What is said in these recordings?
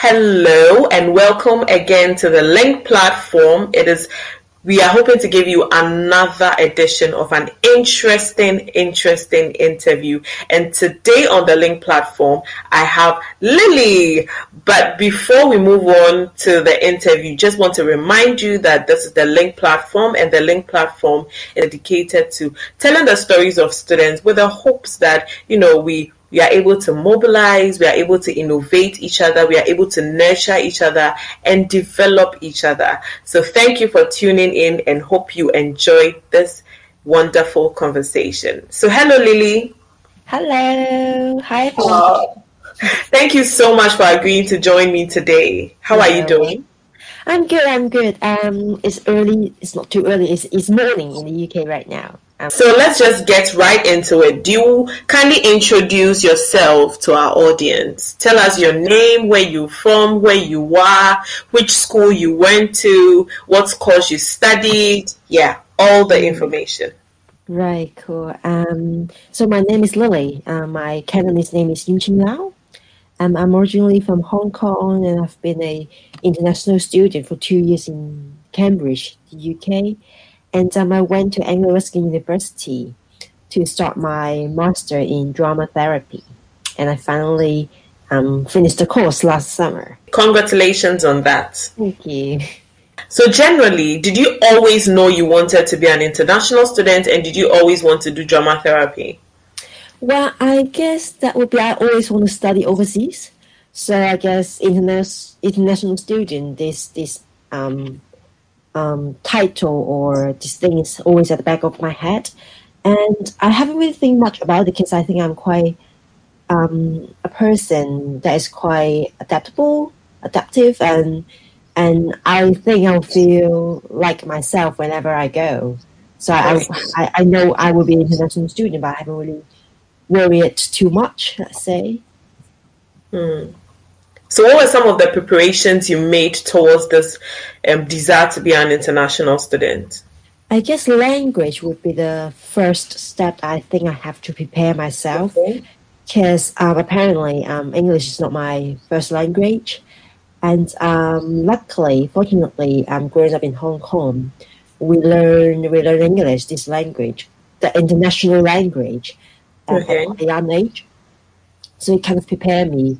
Hello and welcome again to the Link platform. It is we are hoping to give you another edition of an interesting, interesting interview. And today on the Link platform, I have Lily. But before we move on to the interview, just want to remind you that this is the Link platform, and the Link platform is dedicated to telling the stories of students with the hopes that, you know, we we are able to mobilize, we are able to innovate each other, we are able to nurture each other and develop each other. So thank you for tuning in and hope you enjoy this wonderful conversation. So hello Lily. Hello. Hi. Thank you so much for agreeing to join me today. How are you doing? I'm good, I'm good. Um it's early, it's not too early, it's it's morning in the UK right now. So let's just get right into it. Do you kindly introduce yourself to our audience? Tell us your name, where you're from, where you are, which school you went to, what course you studied. Yeah, all the information. Right, cool. Um, so my name is Lily. Uh, my Cantonese name is Yunqing Lau. Um, I'm originally from Hong Kong and I've been a international student for two years in Cambridge, the UK and um, I went to Anglia Ruskin University to start my master in drama therapy, and I finally um, finished the course last summer. Congratulations on that. Thank you. So, generally, did you always know you wanted to be an international student, and did you always want to do drama therapy? Well, I guess that would be I always want to study overseas. So I guess international international student this this um, um, title or this thing is always at the back of my head. And I haven't really think much about it because I think I'm quite um, a person that is quite adaptable, adaptive, and and I think I'll feel like myself whenever I go. So I, I, I know I will be an international student, but I haven't really worried too much, let's say. Hmm. So, what were some of the preparations you made towards this um, desire to be an international student? I guess language would be the first step I think I have to prepare myself because okay. um, apparently um, English is not my first language. And um, luckily, fortunately, um, growing up in Hong Kong, we learn we learn English, this language, the international language, um, okay. at a young age. So it kind of prepared me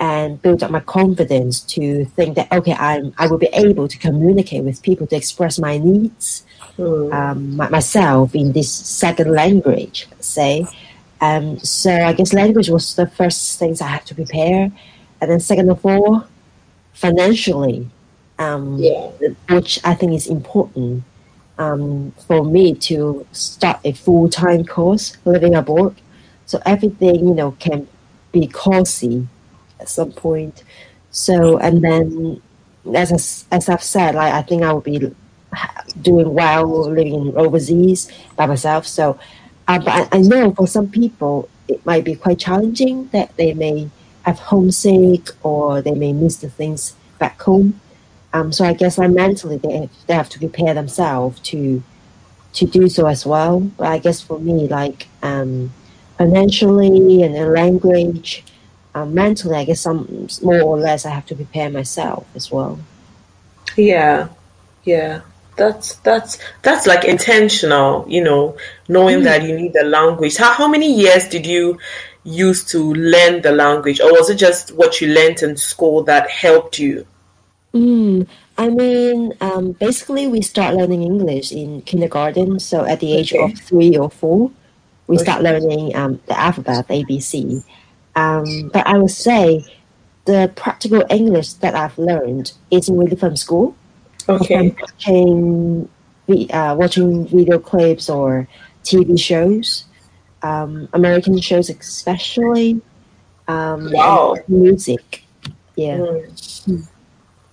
and build up my confidence to think that okay, I'm I will be able to communicate with people to express my needs mm. um, myself in this second language, say. Um, so I guess language was the first things I have to prepare, and then second of all, financially, um, yeah. which I think is important um, for me to start a full time course living abroad. So everything you know can be costly at some point. So, and then as as I've said, like I think I will be doing well living overseas by myself. So, uh, but I, I know for some people it might be quite challenging that they may have homesick or they may miss the things back home. Um, so I guess like mentally they have, they have to prepare themselves to to do so as well. But I guess for me, like um, financially and language, um, mentally, I guess some more or less I have to prepare myself as well. Yeah, yeah. That's that's that's like intentional, you know, knowing mm. that you need the language. How how many years did you use to learn the language, or was it just what you learned in school that helped you? Mm, I mean, um, basically, we start learning English in kindergarten. So at the age okay. of three or four, we okay. start learning um, the alphabet ABC. Um, but I would say the practical English that I've learned isn't really from school. Okay. From watching, uh, watching video clips or TV shows, um, American shows especially. Um, wow. music. Yeah. Mm.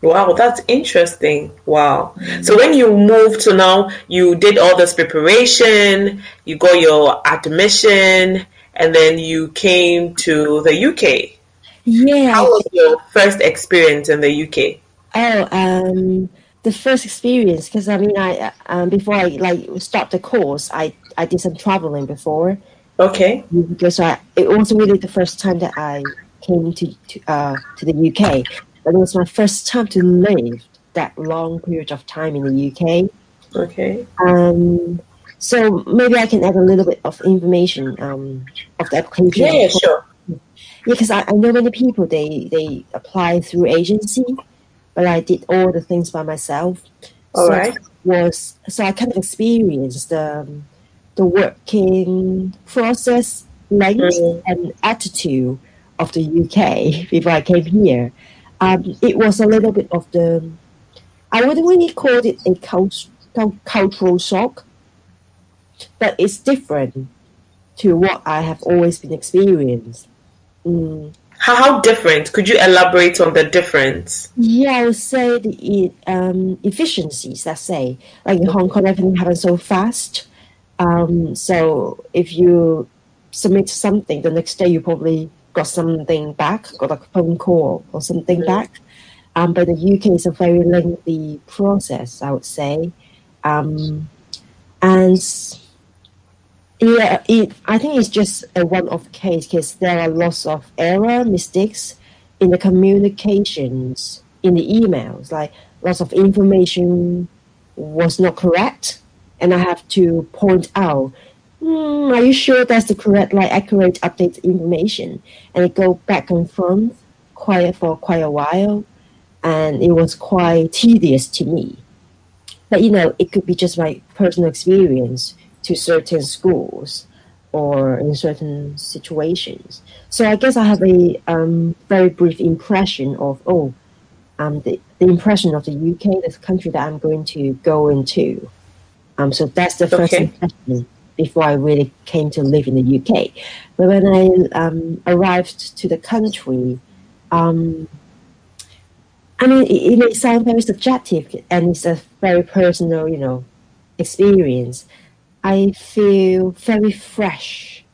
Wow, that's interesting. Wow. So when you moved to now, you did all this preparation, you got your admission, and then you came to the UK. Yeah. How was your first experience in the UK? Oh, um, the first experience because I mean, I um, before I like start the course, I I did some traveling before. Okay. Because I, it wasn't really the first time that I came to to, uh, to the UK. but it was my first time to live that long period of time in the UK. Okay. Um, so maybe I can add a little bit of information um, of the application. Yeah, yeah sure. Yeah, because I, I know many people they they apply through agency, but I did all the things by myself. All so right. Was so I kind of experienced the um, the working process, length, mm-hmm. and attitude of the UK before I came here. Um, it was a little bit of the I wouldn't really call it a cult, cultural shock, but it's different to what I have always been experienced. Mm. How, how different? Could you elaborate on the difference? Yeah, I would say the um, efficiencies, let's say. Like in Hong Kong, everything happens so fast. Um, so if you submit something, the next day you probably got something back, got a phone call or something mm-hmm. back. Um, but the UK is a very lengthy process, I would say. Um, and yeah, it, I think it's just a one-off case because there are lots of error, mistakes in the communications, in the emails. Like lots of information was not correct, and I have to point out, mm, are you sure that's the correct, like accurate, updated information? And it go back and forth quite for quite a while and it was quite tedious to me. But you know, it could be just my personal experience to certain schools or in certain situations. So I guess I have a um, very brief impression of oh, um, the, the impression of the UK, the country that I'm going to go into. Um, so that's the first okay. impression before I really came to live in the UK. But when I um, arrived to the country, um, I mean, it, it, may sound very subjective and it's a very personal, you know, experience. I feel very fresh.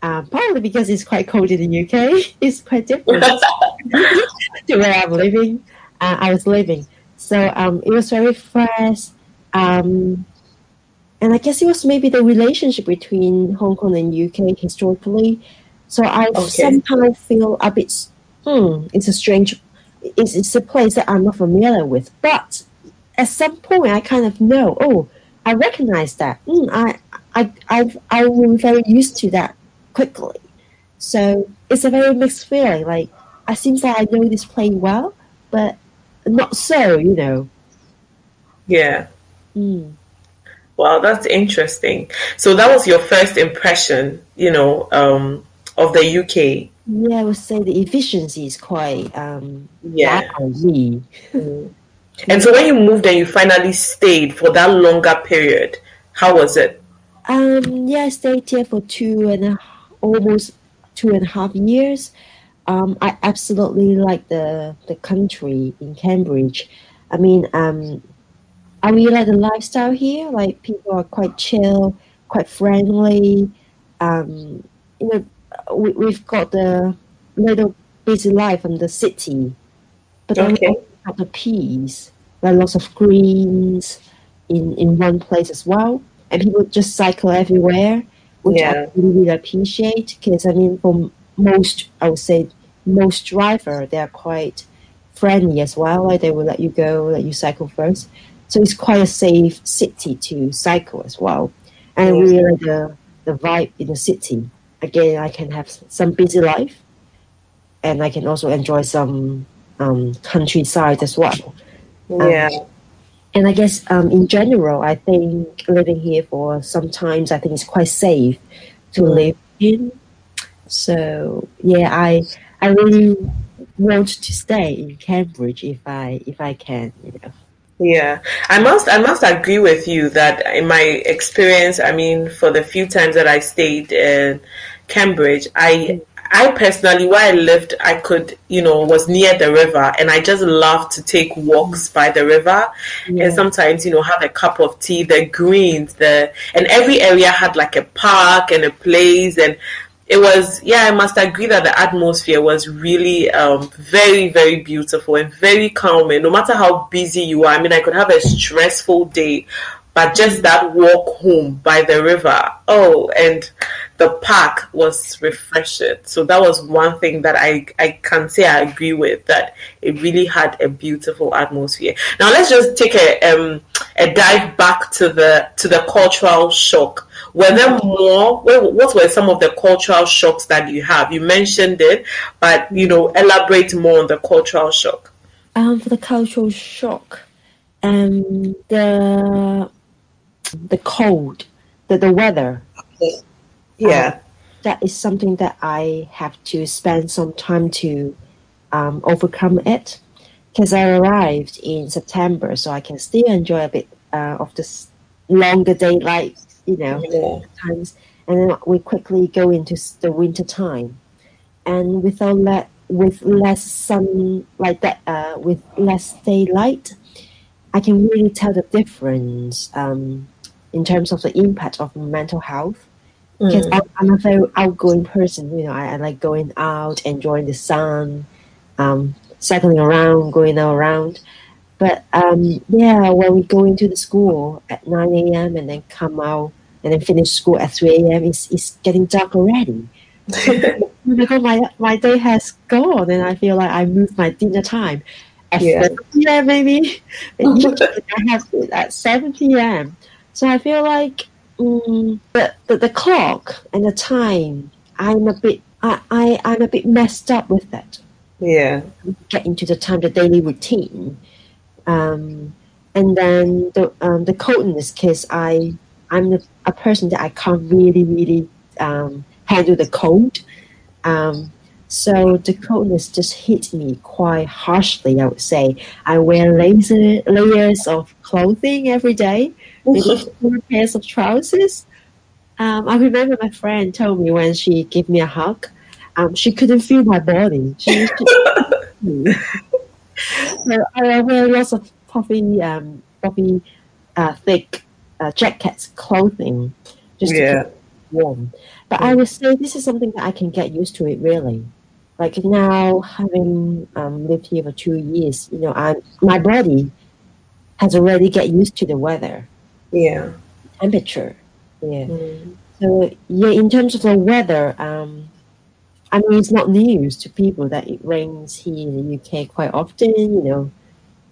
Um, probably because it's quite cold in the UK. It's quite different to where I'm living. Uh, I was living, so um, it was very fresh. Um, and I guess it was maybe the relationship between Hong Kong and UK historically. So I okay. somehow feel a bit, hmm, it's a strange it's, it's a place that I'm not familiar with. But at some point, I kind of know, oh, I recognize that. Mm, I, I, I, I will be very used to that quickly. So it's a very mixed feeling. Like, I seems like I know this place well, but not so, you know. Yeah. Mm. Wow, that's interesting. So that was your first impression, you know, um, of the UK. Yeah, I would say the efficiency is quite um yeah. Mm. And so when you moved and you finally stayed for that longer period, how was it? Um yeah, I stayed here for two and a, almost two and a half years. Um, I absolutely like the the country in Cambridge. I mean, um, I really like the lifestyle here. Like people are quite chill, quite friendly. Um, you know, we, we've got the little busy life in the city, but okay. We got the peace, like lots of greens in, in one place as well. And people just cycle everywhere, which yeah. I really, appreciate because I mean, for most, I would say, most driver, they're quite friendly as well. Like they will let you go, let you cycle first. So it's quite a safe city to cycle as well. And I really like the, the vibe in the city again, I can have some busy life, and I can also enjoy some um, countryside as well. Yeah. Um, and I guess um, in general, I think living here for sometimes I think it's quite safe to mm. live in. So yeah, I I really want to stay in Cambridge if I if I can, you know. Yeah, I must I must agree with you that in my experience, I mean, for the few times that I stayed in Cambridge, I I personally, where I lived, I could, you know, was near the river, and I just loved to take walks by the river, yeah. and sometimes, you know, have a cup of tea. The greens, the and every area had like a park and a place, and it was yeah i must agree that the atmosphere was really um, very very beautiful and very calming no matter how busy you are i mean i could have a stressful day but just that walk home by the river oh and the park was refreshed. So that was one thing that I, I can say I agree with that it really had a beautiful atmosphere. Now let's just take a um, a dive back to the to the cultural shock. Were there more? What were some of the cultural shocks that you have? You mentioned it, but you know, elaborate more on the cultural shock. Um, for the cultural shock, um, the the cold, the the weather. Yeah, um, that is something that I have to spend some time to um, overcome it because I arrived in September, so I can still enjoy a bit uh, of this longer daylight, you know, yeah. times. And then we quickly go into the winter time, and without let with less sun like that, uh, with less daylight, I can really tell the difference um, in terms of the impact of mental health. Because mm. I'm a very outgoing person, you know, I, I like going out, enjoying the sun, um, cycling around, going around. But um, yeah, when we go into the school at 9 a.m. and then come out and then finish school at 3 a.m., it's, it's getting dark already. because my, my day has gone and I feel like I moved my dinner time at yeah. 7 p.m. maybe. I have at 7 p.m. So I feel like um, the, the, the clock and the time, I'm a bit I, I, I'm a bit messed up with that. Yeah. Get into the time, the daily routine. Um, and then the um, the coldness, because I I'm the, a person that I can't really really um, handle the cold. Um, so the coldness just hit me quite harshly. I would say I wear laser layers of clothing every day, four pairs of trousers. Um, I remember my friend told me when she gave me a hug, um, she couldn't feel my body. She, she, so I wear lots of puffy, um, puffy, uh, thick uh, jackets, clothing, just yeah. to keep warm. But I would say this is something that I can get used to it really. Like now, having um, lived here for two years, you know, I my body has already get used to the weather. Yeah. Temperature. Yeah. Mm. So yeah, in terms of the weather, um, I mean, it's not news to people that it rains here in the UK quite often. You know,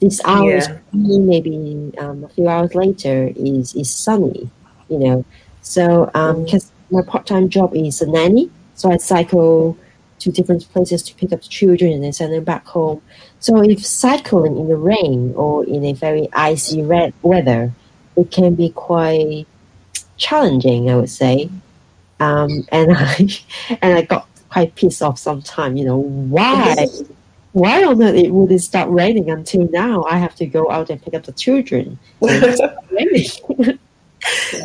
this hours yeah. maybe um, a few hours later is is sunny. You know, so because um, mm. my part time job is a nanny, so I cycle to different places to pick up the children and then send them back home. So if cycling in the rain or in a very icy red weather, it can be quite challenging, I would say. Um, and I and I got quite pissed off sometimes. You know why? Why on earth it would it start raining until now? I have to go out and pick up the children.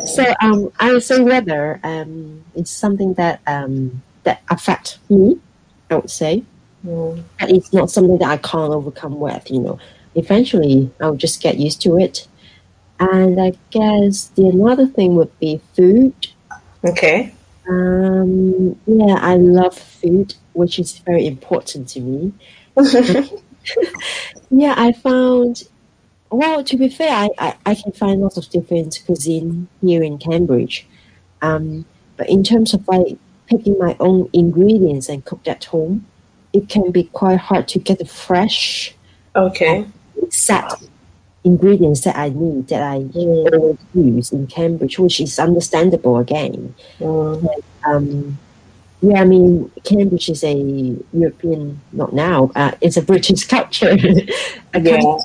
so um, I would say weather um, is something that um, that affect me. I would say, mm. but it's not something that I can't overcome with. You know, eventually I'll just get used to it. And I guess the another thing would be food. Okay. Um, yeah, I love food, which is very important to me. yeah, I found. Well, to be fair, I, I, I, can find lots of different cuisine here in Cambridge. Um, but in terms of like picking my own ingredients and cook at home, it can be quite hard to get the fresh, okay, set ingredients that I need that I mm. use in Cambridge, which is understandable again. Mm. um, yeah, I mean, Cambridge is a European, not now, uh, it's a British culture. yeah.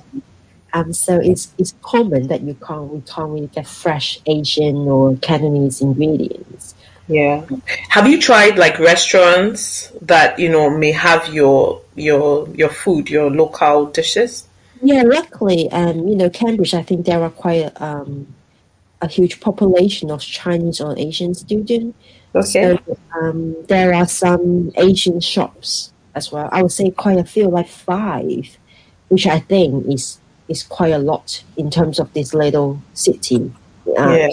Um, so it's it's common that you can't we can't really get fresh Asian or Cantonese ingredients. Yeah. Have you tried like restaurants that you know may have your your your food, your local dishes? Yeah, luckily, um, you know, Cambridge. I think there are quite um, a huge population of Chinese or Asian students. Okay. So, um, there are some Asian shops as well. I would say quite a few, like five, which I think is is quite a lot in terms of this little city, um, yeah.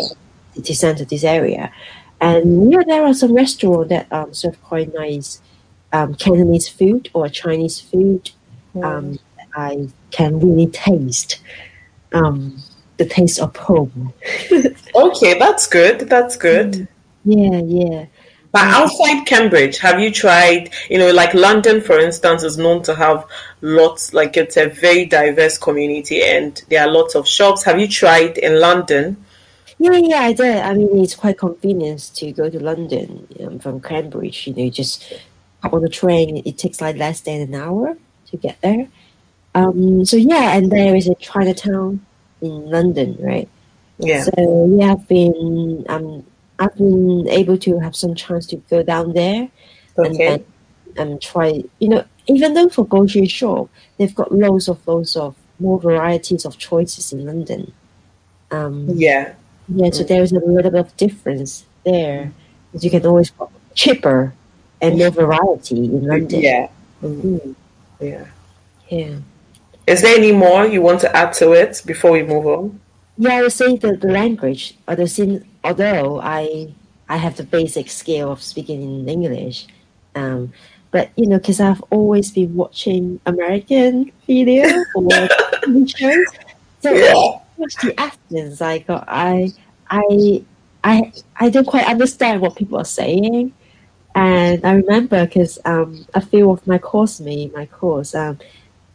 city center, this area. And yeah, there are some restaurants that um, serve quite nice um, Cantonese food or Chinese food. Um, I can really taste um, the taste of home. okay, that's good. That's good. Yeah, yeah. But outside Cambridge, have you tried, you know, like London, for instance, is known to have lots, like it's a very diverse community and there are lots of shops. Have you tried in London? Yeah, yeah, I did. I mean, it's quite convenient to go to London um, from Cambridge. You know, you just hop on the train. It takes like less than an hour to get there. Um, so yeah, and there is a Chinatown in London, right? Yeah. So yeah, I've been um I've been able to have some chance to go down there Okay. and and try. You know, even though for grocery shop, they've got loads of loads of more varieties of choices in London. Um, yeah. yeah, so there is a little bit of difference there. Because you can always get cheaper and more variety in London. Yeah. Mm, Yeah. yeah. Is there any more you want to add to it before we move on? Yeah, I would say the, the language, although, since, although I I have the basic skill of speaking in English, um, but you know, because I've always been watching American video or shows, so Yeah. watch the accents. I got I I I I don't quite understand what people are saying, and I remember because um, a few of my course me my course um,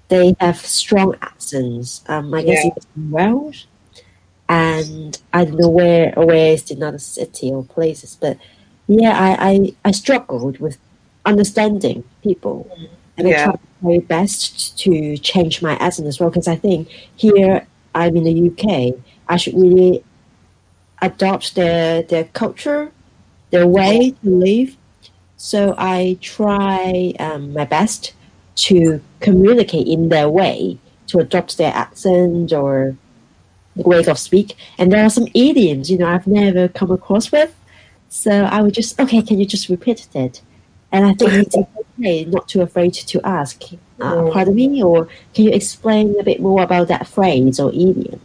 they have strong accents. Um, I guess Yeah. it's Welsh, and I don't know where where is another city or places, but yeah, I I, I struggled with understanding people, and I Yeah. tried my best to change my accent as well because I think here I'm in the UK, I should really adopt their their culture, their way to live. So I try um, my best to communicate in their way to adopt their accent or way of speak. And there are some idioms, you know, I've never come across with. So I would just, okay, can you just repeat it? And I think it's okay, not too afraid to ask, uh, Mm. pardon me, or can you explain a bit more about that phrase or idiom?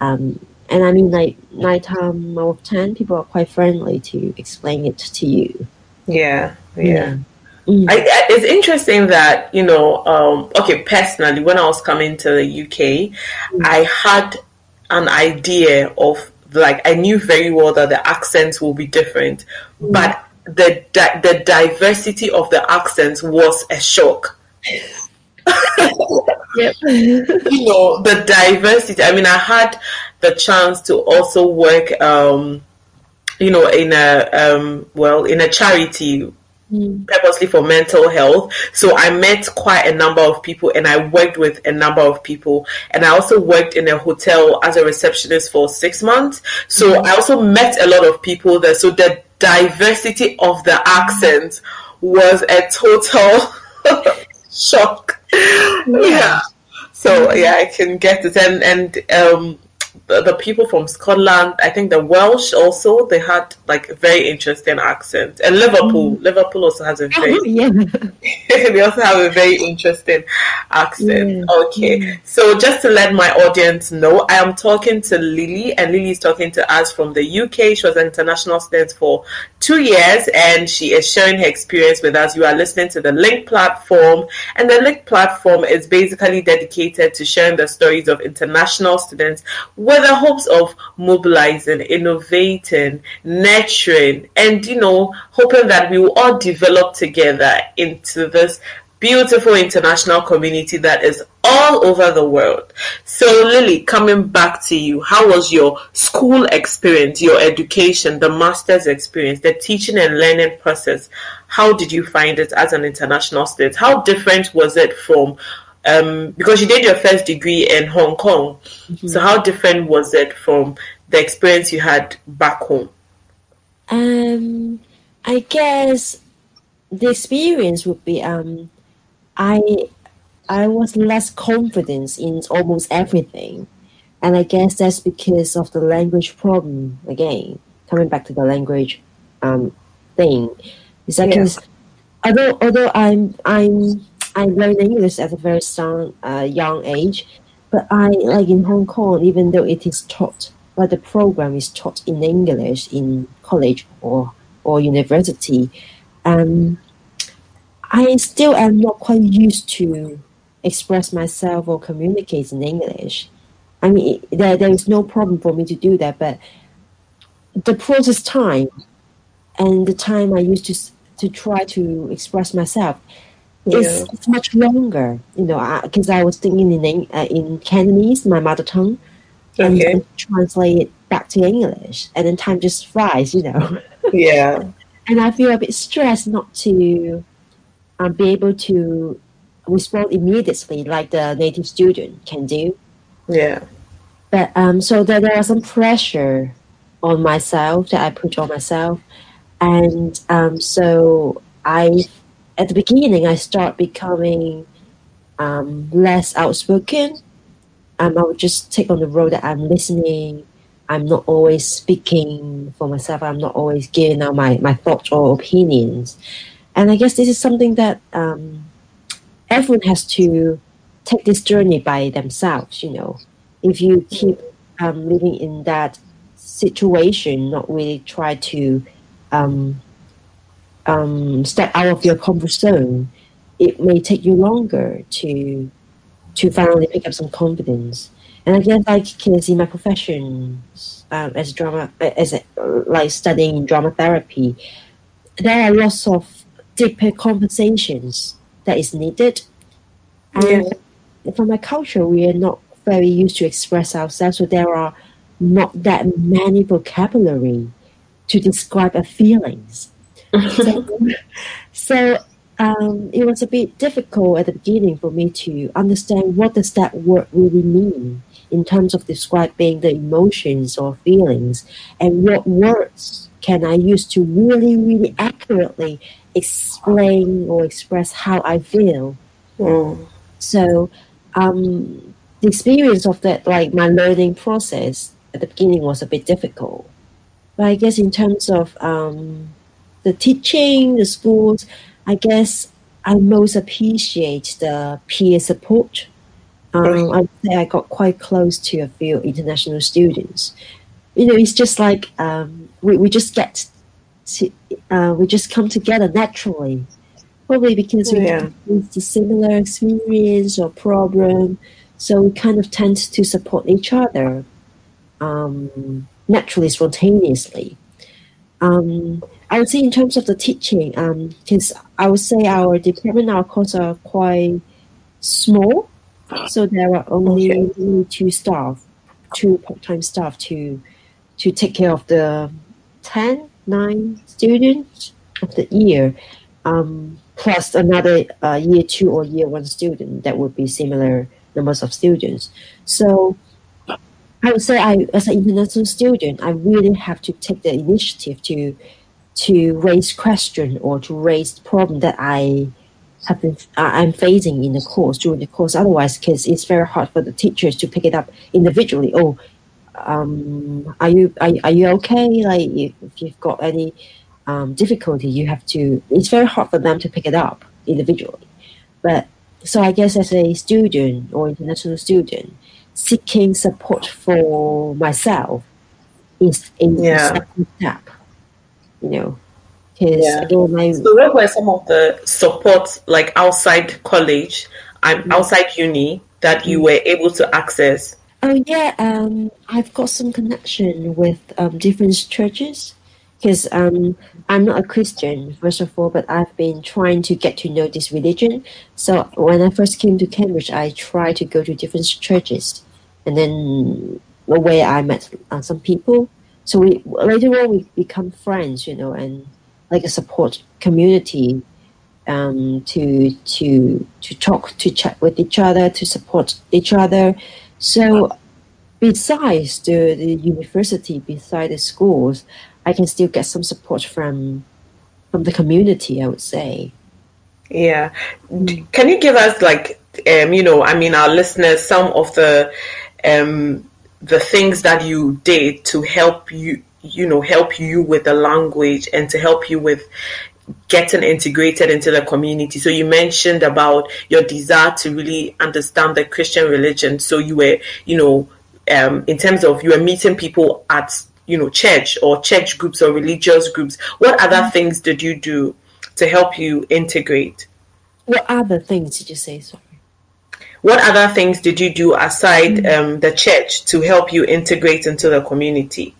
Um, and I mean, like nine times out of ten, people are quite friendly to explain it to you. Yeah. Yeah. Mm. I, I, it's interesting that you know. Um, okay, personally, when I was coming to the UK, I had an idea of like I knew very well that the accents will be different, but the di- the diversity of the accents was a shock. Yep. you know the diversity. I mean, I had the chance to also work, um, you know, in a um, well in a charity Mm. purposely for mental health. So I met quite a number of people and I worked with a number of people. And I also worked in a hotel as a receptionist for six months. So I also met a lot of people there. So the diversity of the accents was a total shock. Yeah. So yeah, I can get it. And and um the, people from Scotland, I think the Welsh also, they had like very interesting accents. And Liverpool, mm. Liverpool also has a very yeah. they also have a very interesting accent. Yeah. Okay, so just to let my audience know, I am talking to Lily, and Lily is talking to us from the UK. She was an international student for two years, and she is sharing her experience with us. You are listening to the Link platform, and the Link platform is basically dedicated to sharing the stories of international students with the hopes of mobilizing, innovating, nurturing, and you know, hoping that we will all develop together into this beautiful international community that is all over the world. So, Lily, coming back to you, how was your school experience, your education, the master's experience, the teaching and learning process? How did you find it as an international student? How different was it from um, because you did your first degree in Hong Kong. So how different was it from the experience you had back home? Um, I guess the experience would be um, I I was less confident in almost everything, and I guess that's because of the language problem again. Coming back to the language um, thing, is that Yeah. because although although I'm I'm I learned English at a very young uh, young age, but I like in Hong Kong, even though it is taught, but the program is taught in English in college or or university, um, I still am not quite used to express myself or communicate in English. I mean, there there is no problem for me to do that, but the process time and the time I used to to try to express myself yeah. it's much longer. You know, because I, I, was thinking in uh, in Cantonese, my mother tongue, and okay. translate it back to English, and then time just flies. You know. Yeah. and I feel a bit stressed not to um, be able to respond immediately like the native student can do. Yeah. But um, so there, there was some pressure on myself that I put on myself, and um, so I, at the beginning, I start becoming um, less outspoken. Um, I would just take on the role that I'm listening. I'm not always speaking for myself. I'm not always giving out my, my thoughts or opinions. And I guess this is something that um, everyone has to take this journey by themselves, you know. If you keep um, living in that situation, not really try to um, step out of your comfort zone, it may take you longer to to finally pick up some confidence. And I guess like kids in my profession um, as drama as a, like studying drama therapy, there are lots of deeper conversations that is needed. And yeah. from my culture, we are not very used to express ourselves, so there are not that many vocabulary to describe our feelings. So, so um, it was a bit difficult at the beginning for me to understand what does that word really mean in terms of describing the emotions or feelings, and what words can I use to really, really accurately explain or express how I feel. Mm. So um, the experience of that, like my learning process at the beginning was a bit difficult. But I guess in terms of um, the teaching, the schools, I guess I most appreciate the peer support. Um, I say I got quite close to a few international students. You know, it's just like um, we, we just get to, uh, we just come together naturally. Probably because we yeah. have a similar experience or problem, so we kind of tend to support each other um, naturally, spontaneously. Um, I would say in terms of the teaching, because um, I would say our department, our course are quite small, so there are only, okay. two staff, two part-time staff to to take care of the 10 nine students of the year, um, plus another uh, year two or year one student that would be similar numbers of students. So I would say I, as an international student, I really have to take the initiative to to raise question or to raise problem that I have been I'm facing in the course during the course. Otherwise, because it's very hard for the teachers to pick it up individually. Oh, um, are you are, are you okay? Like if, if you've got any um, difficulty, you have to. It's very hard for them to pick it up individually. But so I guess as a student or international student, seeking support for myself is in yeah. second step. You know, yeah. again, I, so where were some of the support like outside college and mm-hmm. outside uni that you mm-hmm. were able to access? Oh yeah, um, I've got some connection with um, different churches because um, I'm not a Christian first of all, but I've been trying to get to know this religion. So when I first came to Cambridge, I tried to go to different churches, and then where I met uh, some people. So we later on we become friends, you know, and like a support community um, to to to talk, to chat with each other, to support each other so besides the, the university, beside the schools, I can still get some support from from the community. I would say. Yeah, can you give us like um, you know, I mean, our listeners, some of the um, the things that you did to help you, you know, help you with the language and to help you with getting integrated into the community. So you mentioned about your desire to really understand the Christian religion. So you were, you know, um, in terms of you were meeting people at, you know, church or church groups or religious groups. What other mm-hmm. things did you do to help you integrate? What other things did you say? Sorry. What other things did you do aside mm-hmm. um, the church to help you integrate into the community?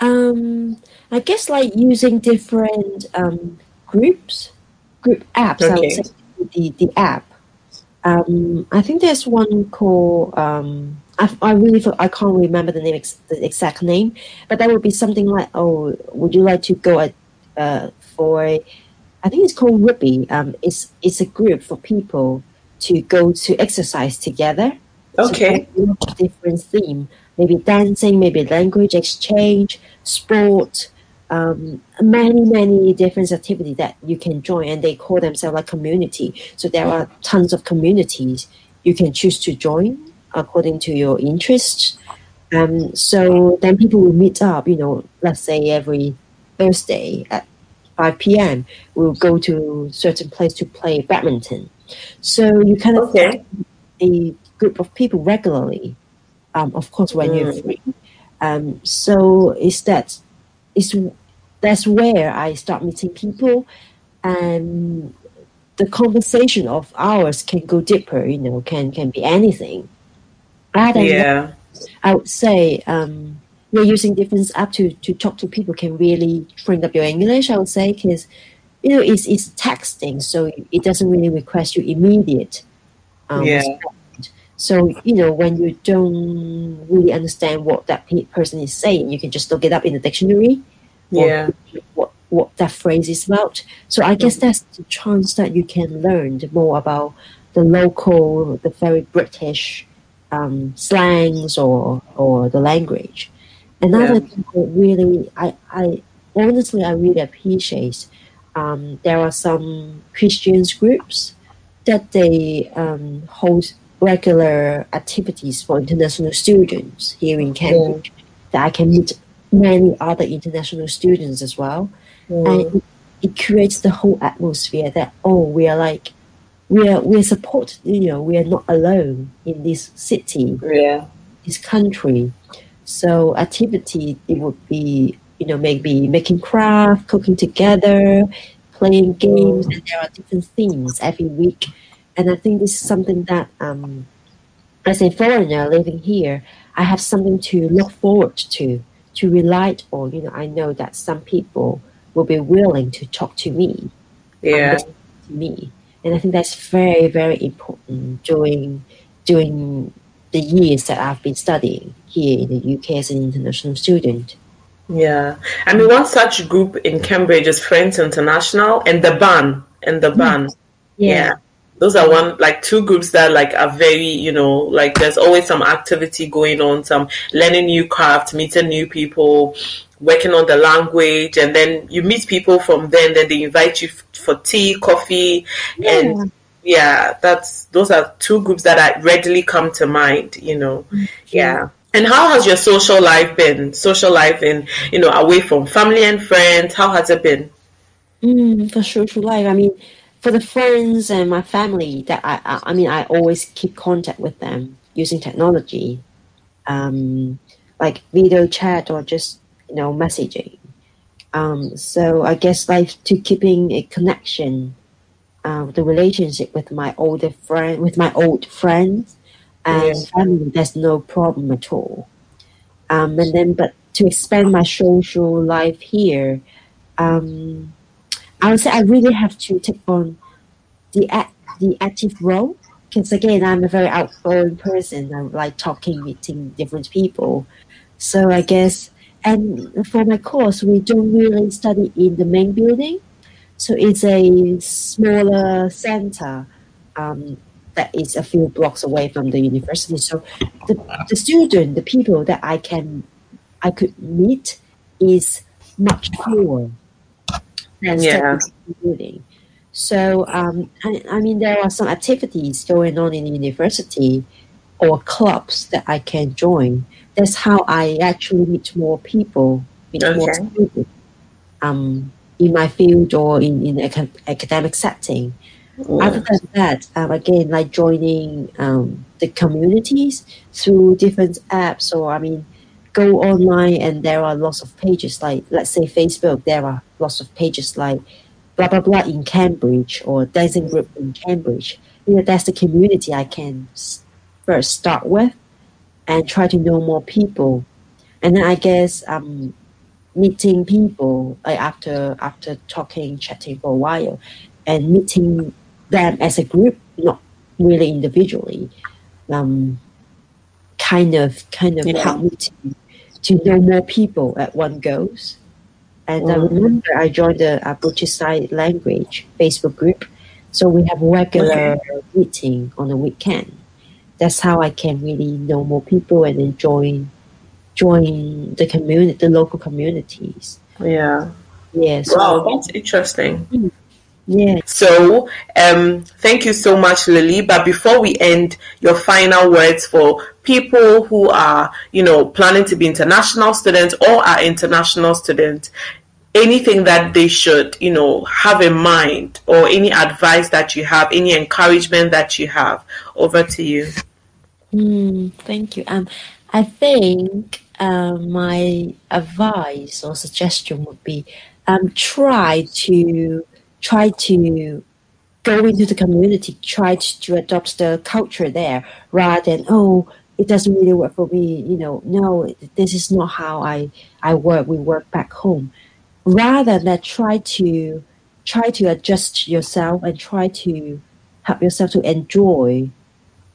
Um, I guess like using different um, groups, group apps. Okay. I would say the the app. Um, I think there's one called. Um, I, I really I can't remember the name the exact name, but that would be something like oh, would you like to go at uh, for I think it's called Ruby. Um, it's it's a group for people to go to exercise together. Okay. So different theme, maybe dancing, maybe language exchange, sport, um, many many different activities that you can join, and they call themselves like community. So there are tons of communities you can choose to join according to your interest. Um, so then people will meet up. You know, let's say every Thursday at 5 p.m. We'll go to certain place to play badminton. So you kind of okay. a group of people regularly. Um, of course, when mm. you're free. Um, so it's that it's that's where I start meeting people, and the conversation of ours can go deeper. You know, can can be anything. Rather yeah. I would say um, you're using different app to, to talk to people can really train up your English. I would say because you know it's it's texting, so it doesn't really request you immediate. Um, yeah. So you know when you don't really understand what that person is saying, you can just look it up in the dictionary. Yeah. What what that phrase is about. So I guess that's the chance that you can learn more about the local, the very British um, slangs or or the language. Another yeah. thing that really, I, I honestly, I really appreciate. Um, there are some Christians groups that they um, hold regular activities for international students here in Cambridge. Yeah. That I can meet many other international students as well, yeah. and it, it creates the whole atmosphere that oh, we are like we are we are supported. You know, we are not alone in this city, yeah. this country. So activity it would be you know maybe making craft, cooking together, playing games, and there are different themes every week. And I think this is something that um, as a foreigner living here, I have something to look forward to, to rely on. You know, I know that some people will be willing to talk to me, yeah, to me, and I think that's very very important during during the years that I've been studying here in the UK as an international student. Yeah, I mean, one such group in Cambridge is Friends International and the Ban and the mm. Ban. Yeah. yeah. Those are one like two groups that like are very you know like there's always some activity going on, some learning new craft, meeting new people, working on the language, and then you meet people from then. Then they invite you for tea, coffee, yeah. and yeah, that's those are two groups that I readily come to mind. You know, mm-hmm. yeah. And how has your social life been? Social life in you know away from family and friends. How has it been? Mm, for social life, I mean, for the friends and my family that I, I, I mean, I always keep contact with them using technology, um, like video chat or just you know messaging. Um, so I guess like to keeping a connection uh, the relationship with my older friend, with my old friends and yes. family, there's no problem at all. Um, and then, but to expand my social life here, um, I would say I really have to take on the act, the active role because again, I'm a very outgoing person. I like talking, meeting different people. So I guess, and for my course, we don't really study in the main building. So it's a smaller center um, that is a few blocks away from the university. So the, the student, the people that I can, I could meet is much fewer than yeah. building. So um, I, I mean, there are some activities going on in the university or clubs that I can join. That's how I actually meet more people, meet okay. more students. Um, in my field or in in ac- academic setting. Other than that, um, again, like joining um, the communities through different apps, or I mean, go online and there are lots of pages. Like let's say Facebook, there are lots of pages like blah blah blah in Cambridge or dancing group in Cambridge. You know, that's the community I can first start with and try to know more people. And then I guess um, meeting people like after after talking, chatting for a while, and meeting them as a group, not really individually, um, kind of kind of yeah. helped me to to know more people at one goes. And mm. I remember I joined the British Language Facebook group, so we have regular meeting on the weekend. That's how I can really know more people and then join join the community, the local communities. Yeah. Yeah. So, wow, that's interesting. Hmm. Yeah. So, um, thank you so much, Lily. But before we end, your final words for people who are, you know, planning to be international students or are international students, anything that they should, you know, have in mind or any advice that you have, any encouragement that you have. Over to you. Mm, thank you. Um, I think uh, my advice or suggestion would be um, try to try to go into the community, try to, to adopt the culture there rather than, oh, it doesn't really work for me, you know, no, this is not how I, I work, we work back home. Rather than try to try to adjust yourself and try to help yourself to enjoy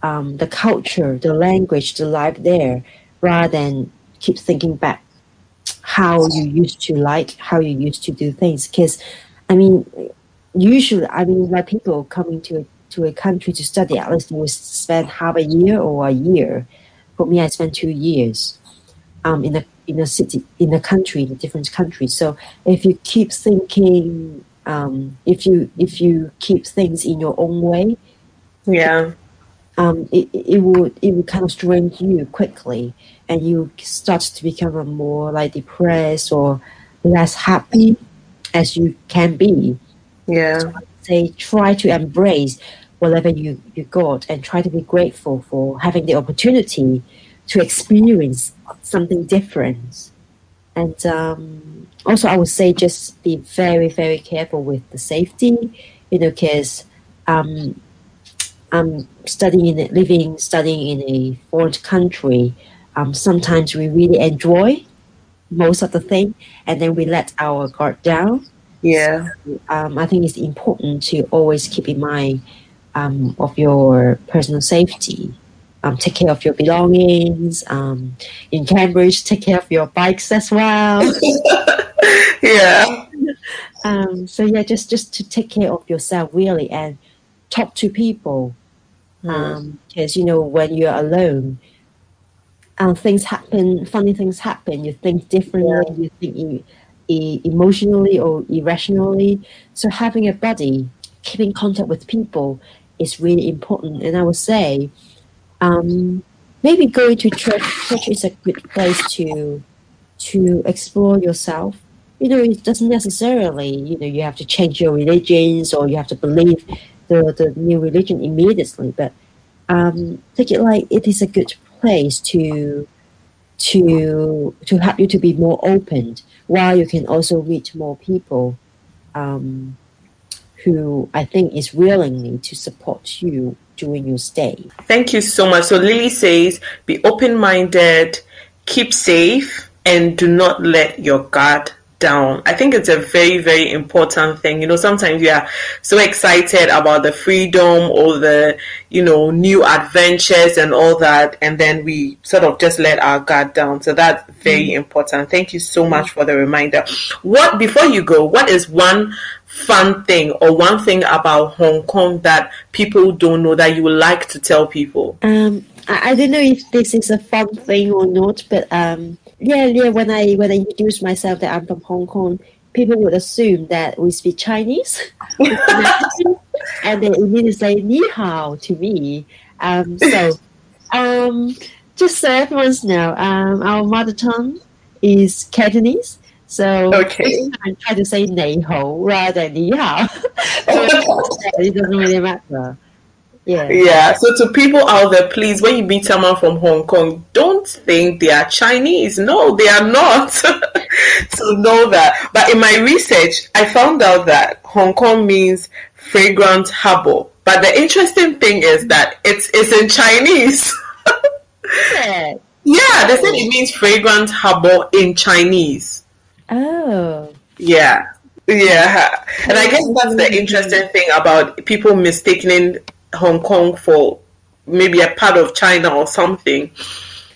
um, the culture, the language, the life there, rather than keep thinking back how you used to like, how you used to do things. Because, I mean, usually, I mean, like people coming to to a country to study, at least we spend half a year or a year. For me, I spent two years um, in a in a city, in a country, in a different country. So if you keep thinking, um, if you if you keep things in your own way, yeah, um, it, it would it would kind of strain you quickly, and you start to become a more like depressed or less happy as you can be. Yeah. So say try to embrace whatever you, you got and try to be grateful for having the opportunity to experience something different. And um, also, I would say just be very, very careful with the safety, you know, because um, I'm studying, living, studying in a foreign country. Um, sometimes we really enjoy most of the thing, and then we let our guard down yeah. So, um, I think it's important to always keep in mind um, of your personal safety. Um, take care of your belongings. Um, in Cambridge, take care of your bikes as well. yeah. Um, so yeah, just just to take care of yourself really and talk to people. Because you know when you're alone, and things happen, funny things happen. You think differently. Yeah. You think you emotionally or irrationally. So having a buddy, keeping contact with people is really important. And I would say, um, maybe going to church. Church is a good place to to explore yourself. You know, it doesn't necessarily, you know, you have to change your religions or you have to believe the, the new religion immediately, but um, take it like it is a good place to to to help you to be more open while you can also reach more people um, who I think is willingly to support you during your stay. Thank you so much. So Lily says, be open minded, keep safe, and do not let your guard down. I think it's a very, very important thing. You know, sometimes we are so excited about the freedom or the, you know, new adventures and all that, and then we sort of just let our guard down. So that's very mm. important. Thank you so much for the reminder. What, before you go, what is one fun thing or one thing about Hong Kong that people don't know that you would like to tell people? Um, I, I don't know if this is a fun thing or not, but um, yeah, yeah. When I when I introduce myself that I'm from Hong Kong, people would assume that we speak Chinese, and they immediately say "ni hao" to me. Um, so, um, just so everyone's know, um, our mother tongue is Cantonese. So okay. I try to say "nei hao" rather than "ni hao." it doesn't really matter. Yeah. Yeah. So to people out there, please, when you meet someone from Hong Kong, don't think they are Chinese. No, they are not. so know that. But in my research, I found out that Hong Kong means fragrant harbor. But the interesting thing is that it's it's in Chinese. yeah. Yeah, they said it oh. means fragrant harbor in Chinese. Oh. Yeah. Yeah. And I guess that's the mm-hmm. interesting thing about people mistaking Hong Kong for maybe a part of China or something.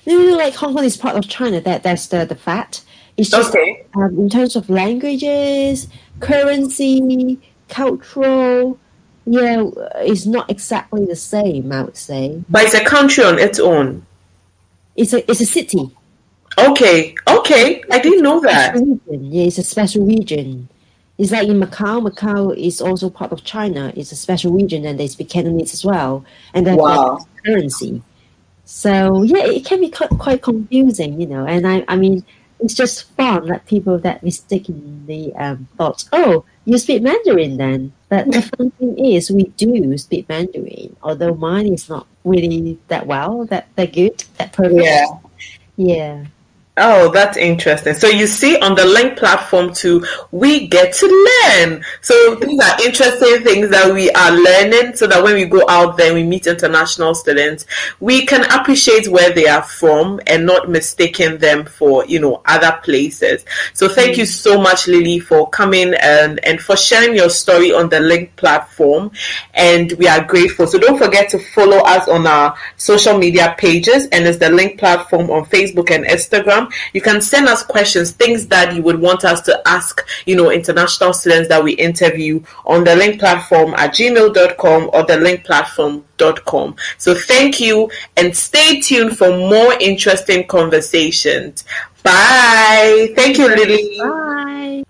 No, no, like Hong Kong is part of China. That that's the the fact. It's just Okay. um, in terms of languages, currency, cultural. Yeah, it's not exactly the same. I would say But it's a country on its own. it's a it's a city. Okay. Okay. I didn't know that. Yeah, it's a special region. It's like in Macau. Macau is also part of China. It's a special region, and they speak Cantonese as well, and then Wow. currency. So yeah, it can be quite, quite confusing, you know. And I, I mean, it's just fun that people that mistakenly um, thought, oh, you speak Mandarin then. But the fun thing is, we do speak Mandarin, although mine is not really that well, that that good, that perfect. Yeah. Yeah. Oh, that's interesting. So you see on the link platform too, we get to learn. So these are interesting things that we are learning so that when we go out there we meet international students, we can appreciate where they are from and not mistaking them for, you know, other places. So thank you so much, Lily, for coming and, and for sharing your story on the link platform. And we are grateful. So don't forget to follow us on our social media pages and it's the link platform on Facebook and Instagram. You can send us questions, things that you would want us to ask, you know, international students that we interview on the link platform at gmail.com or the link platform.com. So thank you and stay tuned for more interesting conversations. Bye. Thank you, Lily. Bye.